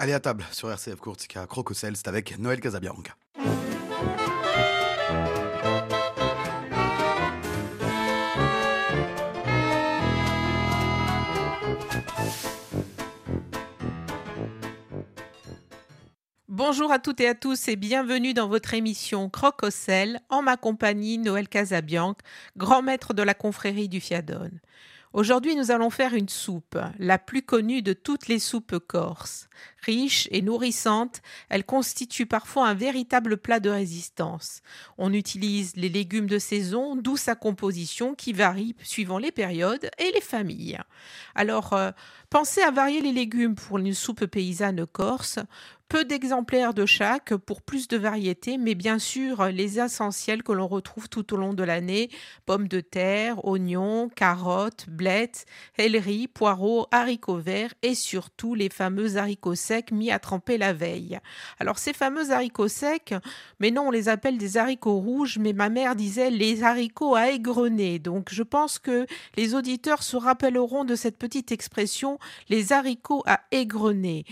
Allez à table sur RCF Courtica Crococel, c'est avec Noël Casabianca. Bonjour à toutes et à tous et bienvenue dans votre émission Crococel en ma compagnie Noël Casabianca, grand maître de la confrérie du Fiadon. Aujourd'hui, nous allons faire une soupe, la plus connue de toutes les soupes corses. Riche et nourrissante, elle constitue parfois un véritable plat de résistance. On utilise les légumes de saison, d'où sa composition qui varie suivant les périodes et les familles. Alors, euh, pensez à varier les légumes pour une soupe paysanne corse. Peu d'exemplaires de chaque pour plus de variété, mais bien sûr les essentiels que l'on retrouve tout au long de l'année pommes de terre, oignons, carottes, blettes, aileries, poireaux, haricots verts et surtout les fameux haricots secs mis à tremper la veille. Alors ces fameux haricots secs, mais non, on les appelle des haricots rouges, mais ma mère disait les haricots à égrener. Donc je pense que les auditeurs se rappelleront de cette petite expression les haricots à égrener.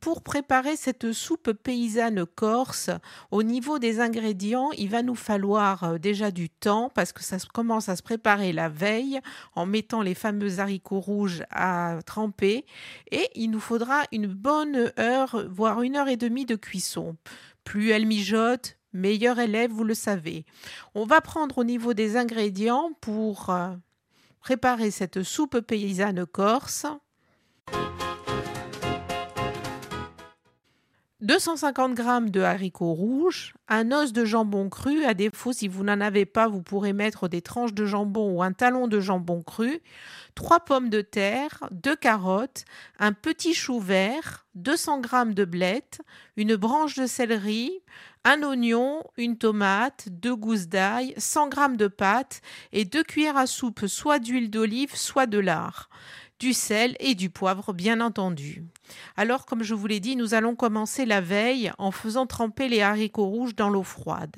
Pour préparer cette soupe paysanne corse, au niveau des ingrédients, il va nous falloir euh, déjà du temps parce que ça commence à se préparer la veille en mettant les fameux haricots rouges à tremper et il nous faudra une bonne heure, voire une heure et demie de cuisson. Plus elle mijote, meilleur élève, vous le savez. On va prendre au niveau des ingrédients pour euh, préparer cette soupe paysanne corse. 250 g de haricots rouges, un os de jambon cru, à défaut si vous n'en avez pas, vous pourrez mettre des tranches de jambon ou un talon de jambon cru, 3 pommes de terre, 2 carottes, un petit chou vert, 200 g de blettes, une branche de céleri, un oignon, une tomate, deux gousses d'ail, 100 g de pâte et deux cuillères à soupe soit d'huile d'olive, soit de lard du sel et du poivre, bien entendu. Alors, comme je vous l'ai dit, nous allons commencer la veille en faisant tremper les haricots rouges dans l'eau froide.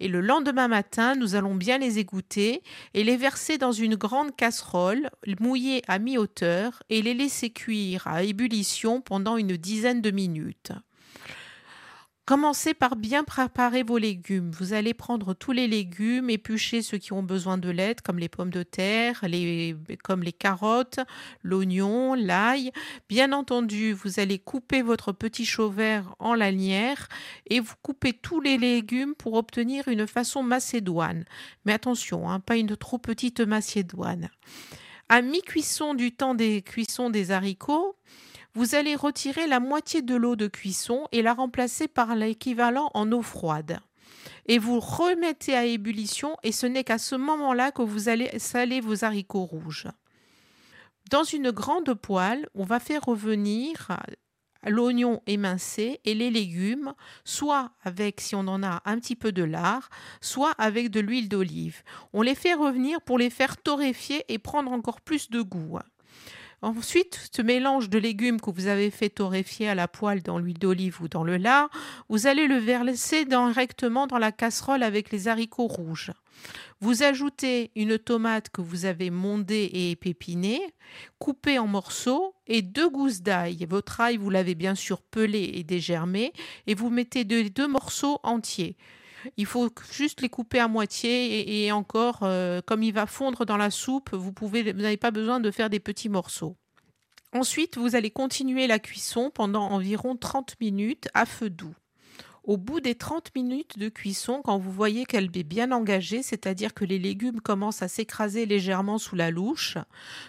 Et le lendemain matin, nous allons bien les égoutter et les verser dans une grande casserole mouillée à mi-hauteur et les laisser cuire à ébullition pendant une dizaine de minutes. Commencez par bien préparer vos légumes. Vous allez prendre tous les légumes, éplucher ceux qui ont besoin de l'aide, comme les pommes de terre, les, comme les carottes, l'oignon, l'ail. Bien entendu, vous allez couper votre petit chau vert en lanière et vous coupez tous les légumes pour obtenir une façon macédoine. Mais attention, hein, pas une trop petite macédoine. À mi-cuisson du temps des cuissons des haricots, vous allez retirer la moitié de l'eau de cuisson et la remplacer par l'équivalent en eau froide. Et vous remettez à ébullition et ce n'est qu'à ce moment-là que vous allez saler vos haricots rouges. Dans une grande poêle, on va faire revenir l'oignon émincé et les légumes, soit avec, si on en a, un petit peu de lard, soit avec de l'huile d'olive. On les fait revenir pour les faire torréfier et prendre encore plus de goût. Ensuite, ce mélange de légumes que vous avez fait torréfier à la poêle dans l'huile d'olive ou dans le lard, vous allez le verser directement dans la casserole avec les haricots rouges. Vous ajoutez une tomate que vous avez mondée et épépinée, coupée en morceaux, et deux gousses d'ail. Votre ail, vous l'avez bien sûr pelé et dégermé, et vous mettez deux, deux morceaux entiers. Il faut juste les couper à moitié et, encore, euh, comme il va fondre dans la soupe, vous n'avez pas besoin de faire des petits morceaux. Ensuite, vous allez continuer la cuisson pendant environ 30 minutes à feu doux. Au bout des 30 minutes de cuisson, quand vous voyez qu'elle est bien engagée, c'est-à-dire que les légumes commencent à s'écraser légèrement sous la louche,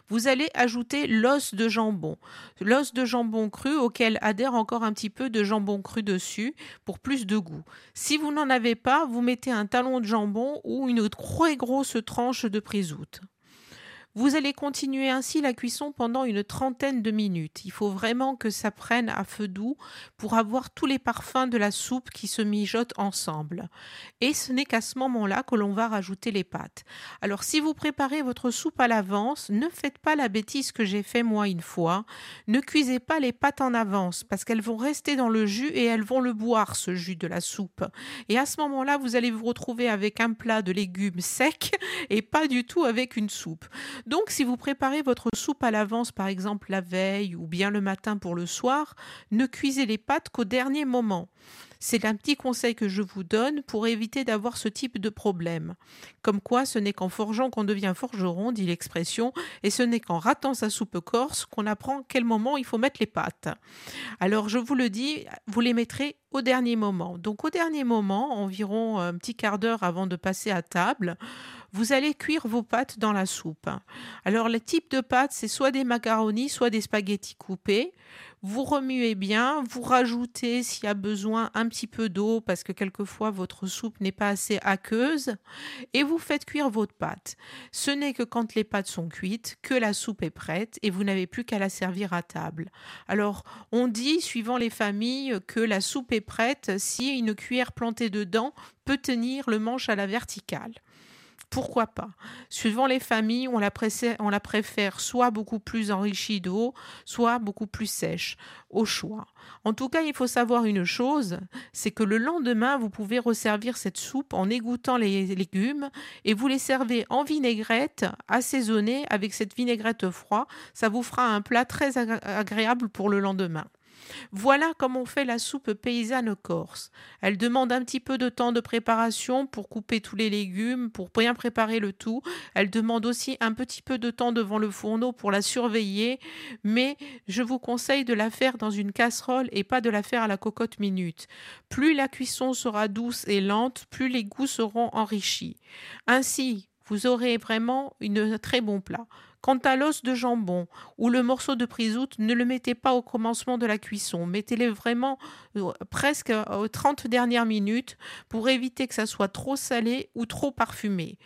vous allez ajouter l'os de jambon. L'os de jambon cru auquel adhère encore un petit peu de jambon cru dessus pour plus de goût. Si vous n'en avez pas, vous mettez un talon de jambon ou une très grosse tranche de prisoute. Vous allez continuer ainsi la cuisson pendant une trentaine de minutes. Il faut vraiment que ça prenne à feu doux pour avoir tous les parfums de la soupe qui se mijotent ensemble. Et ce n'est qu'à ce moment-là que l'on va rajouter les pâtes. Alors si vous préparez votre soupe à l'avance, ne faites pas la bêtise que j'ai fait moi une fois. Ne cuisez pas les pâtes en avance parce qu'elles vont rester dans le jus et elles vont le boire ce jus de la soupe. Et à ce moment-là, vous allez vous retrouver avec un plat de légumes secs et pas du tout avec une soupe. Donc si vous préparez votre soupe à l'avance, par exemple la veille ou bien le matin pour le soir, ne cuisez les pâtes qu'au dernier moment. C'est un petit conseil que je vous donne pour éviter d'avoir ce type de problème. Comme quoi, ce n'est qu'en forgeant qu'on devient forgeron, dit l'expression, et ce n'est qu'en ratant sa soupe corse qu'on apprend quel moment il faut mettre les pâtes. Alors, je vous le dis, vous les mettrez au dernier moment. Donc, au dernier moment, environ un petit quart d'heure avant de passer à table, vous allez cuire vos pâtes dans la soupe. Alors, le type de pâtes, c'est soit des macaronis, soit des spaghettis coupés. Vous remuez bien, vous rajoutez s'il y a besoin un petit peu d'eau parce que quelquefois votre soupe n'est pas assez aqueuse et vous faites cuire votre pâte. Ce n'est que quand les pâtes sont cuites que la soupe est prête et vous n'avez plus qu'à la servir à table. Alors, on dit, suivant les familles, que la soupe est prête si une cuillère plantée dedans peut tenir le manche à la verticale. Pourquoi pas Suivant les familles, on la, préfère soit beaucoup plus enrichie d'eau, soit beaucoup plus sèche, au choix. En tout cas, il faut savoir une chose, c'est que le lendemain, vous pouvez resservir cette soupe en égoutant les légumes et vous les servez en vinaigrette, assaisonnée avec cette vinaigrette froide. Ça vous fera un plat très agréable pour le lendemain. Voilà comment on fait la soupe paysanne corse. Elle demande un petit peu de temps de préparation pour couper tous les légumes, pour bien préparer le tout. Elle demande aussi un petit peu de temps devant le fourneau pour la surveiller, mais je vous conseille de la faire dans une casserole et pas de la faire à la cocotte minute. Plus la cuisson sera douce et lente, plus les goûts seront enrichis. Ainsi, vous aurez vraiment un très bon plat. Quant à l'os de jambon ou le morceau de prisoute, ne le mettez pas au commencement de la cuisson. Mettez-les vraiment euh, presque aux 30 dernières minutes pour éviter que ça soit trop salé ou trop parfumé.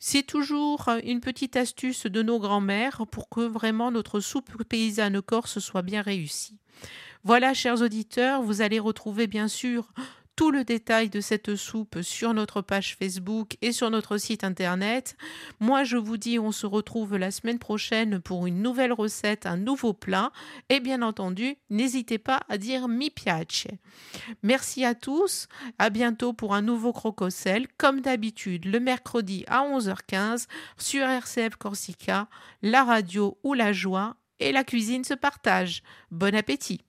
C'est toujours une petite astuce de nos grands-mères pour que vraiment notre soupe paysanne corse soit bien réussie. Voilà, chers auditeurs, vous allez retrouver bien sûr tout le détail de cette soupe sur notre page Facebook et sur notre site internet. Moi, je vous dis, on se retrouve la semaine prochaine pour une nouvelle recette, un nouveau plat. Et bien entendu, n'hésitez pas à dire mi piace. Merci à tous. À bientôt pour un nouveau crococel, comme d'habitude, le mercredi à 11h15 sur RCF Corsica, la radio ou la joie et la cuisine se partage. Bon appétit!